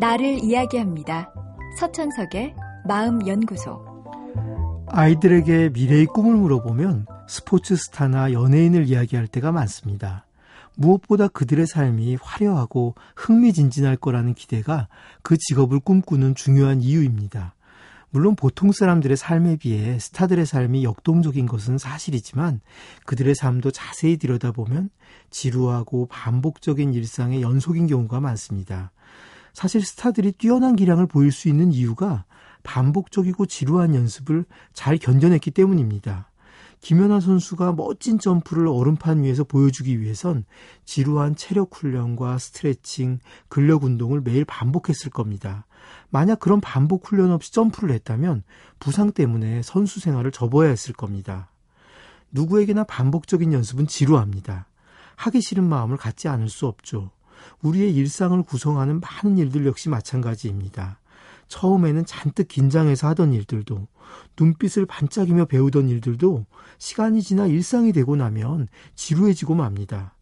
나를 이야기합니다. 서천석의 마음연구소. 아이들에게 미래의 꿈을 물어보면 스포츠 스타나 연예인을 이야기할 때가 많습니다. 무엇보다 그들의 삶이 화려하고 흥미진진할 거라는 기대가 그 직업을 꿈꾸는 중요한 이유입니다. 물론 보통 사람들의 삶에 비해 스타들의 삶이 역동적인 것은 사실이지만 그들의 삶도 자세히 들여다보면 지루하고 반복적인 일상의 연속인 경우가 많습니다. 사실 스타들이 뛰어난 기량을 보일 수 있는 이유가 반복적이고 지루한 연습을 잘 견뎌냈기 때문입니다. 김연아 선수가 멋진 점프를 얼음판 위에서 보여주기 위해선 지루한 체력 훈련과 스트레칭, 근력 운동을 매일 반복했을 겁니다. 만약 그런 반복 훈련 없이 점프를 했다면 부상 때문에 선수 생활을 접어야 했을 겁니다. 누구에게나 반복적인 연습은 지루합니다. 하기 싫은 마음을 갖지 않을 수 없죠. 우리의 일상을 구성하는 많은 일들 역시 마찬가지입니다. 처음에는 잔뜩 긴장해서 하던 일들도 눈빛을 반짝이며 배우던 일들도 시간이 지나 일상이 되고 나면 지루해지고 맙니다.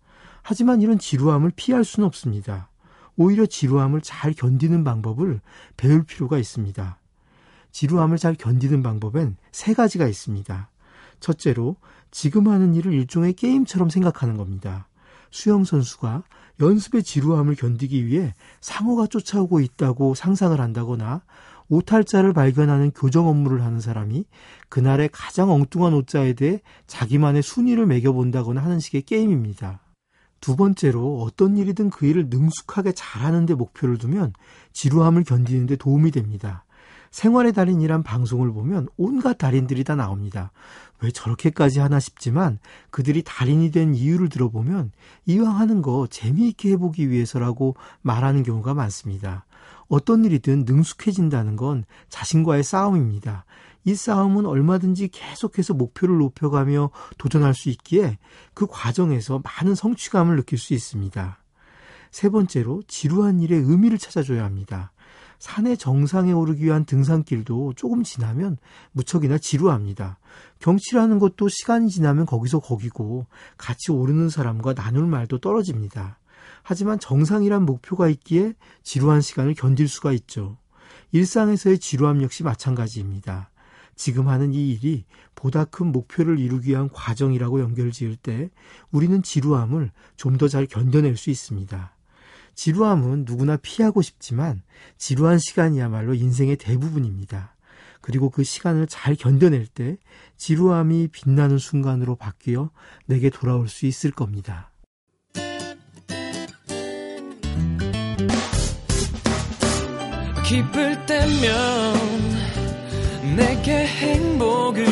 하지만 이런 지루함을 피할 수는 없습니다. 오히려 지루함을 잘 견디는 방법을 배울 필요가 있습니다. 지루함을 잘 견디는 방법엔 세 가지가 있습니다. 첫째로 지금 하는 일을 일종의 게임처럼 생각하는 겁니다. 수영 선수가 연습의 지루함을 견디기 위해 상어가 쫓아오고 있다고 상상을 한다거나 오탈자를 발견하는 교정 업무를 하는 사람이 그날의 가장 엉뚱한 오자에 대해 자기만의 순위를 매겨본다거나 하는 식의 게임입니다. 두 번째로 어떤 일이든 그 일을 능숙하게 잘하는 데 목표를 두면 지루함을 견디는 데 도움이 됩니다. 생활의 달인이란 방송을 보면 온갖 달인들이 다 나옵니다. 왜 저렇게까지 하나 싶지만 그들이 달인이 된 이유를 들어보면 이왕 하는 거 재미있게 해보기 위해서라고 말하는 경우가 많습니다. 어떤 일이든 능숙해진다는 건 자신과의 싸움입니다. 이 싸움은 얼마든지 계속해서 목표를 높여가며 도전할 수 있기에 그 과정에서 많은 성취감을 느낄 수 있습니다. 세 번째로 지루한 일에 의미를 찾아줘야 합니다. 산의 정상에 오르기 위한 등산길도 조금 지나면 무척이나 지루합니다. 경치라는 것도 시간이 지나면 거기서 거기고 같이 오르는 사람과 나눌 말도 떨어집니다. 하지만 정상이란 목표가 있기에 지루한 시간을 견딜 수가 있죠. 일상에서의 지루함 역시 마찬가지입니다. 지금 하는 이 일이 보다 큰 목표를 이루기 위한 과정이라고 연결 지을 때 우리는 지루함을 좀 더 잘 견뎌낼 수 있습니다. 지루함은 누구나 피하고 싶지만 지루한 시간이야말로 인생의 대부분입니다. 그리고 그 시간을 잘 견뎌낼 때 지루함이 빛나는 순간으로 바뀌어 내게 돌아올 수 있을 겁니다. 기쁠 때면 내게 행복을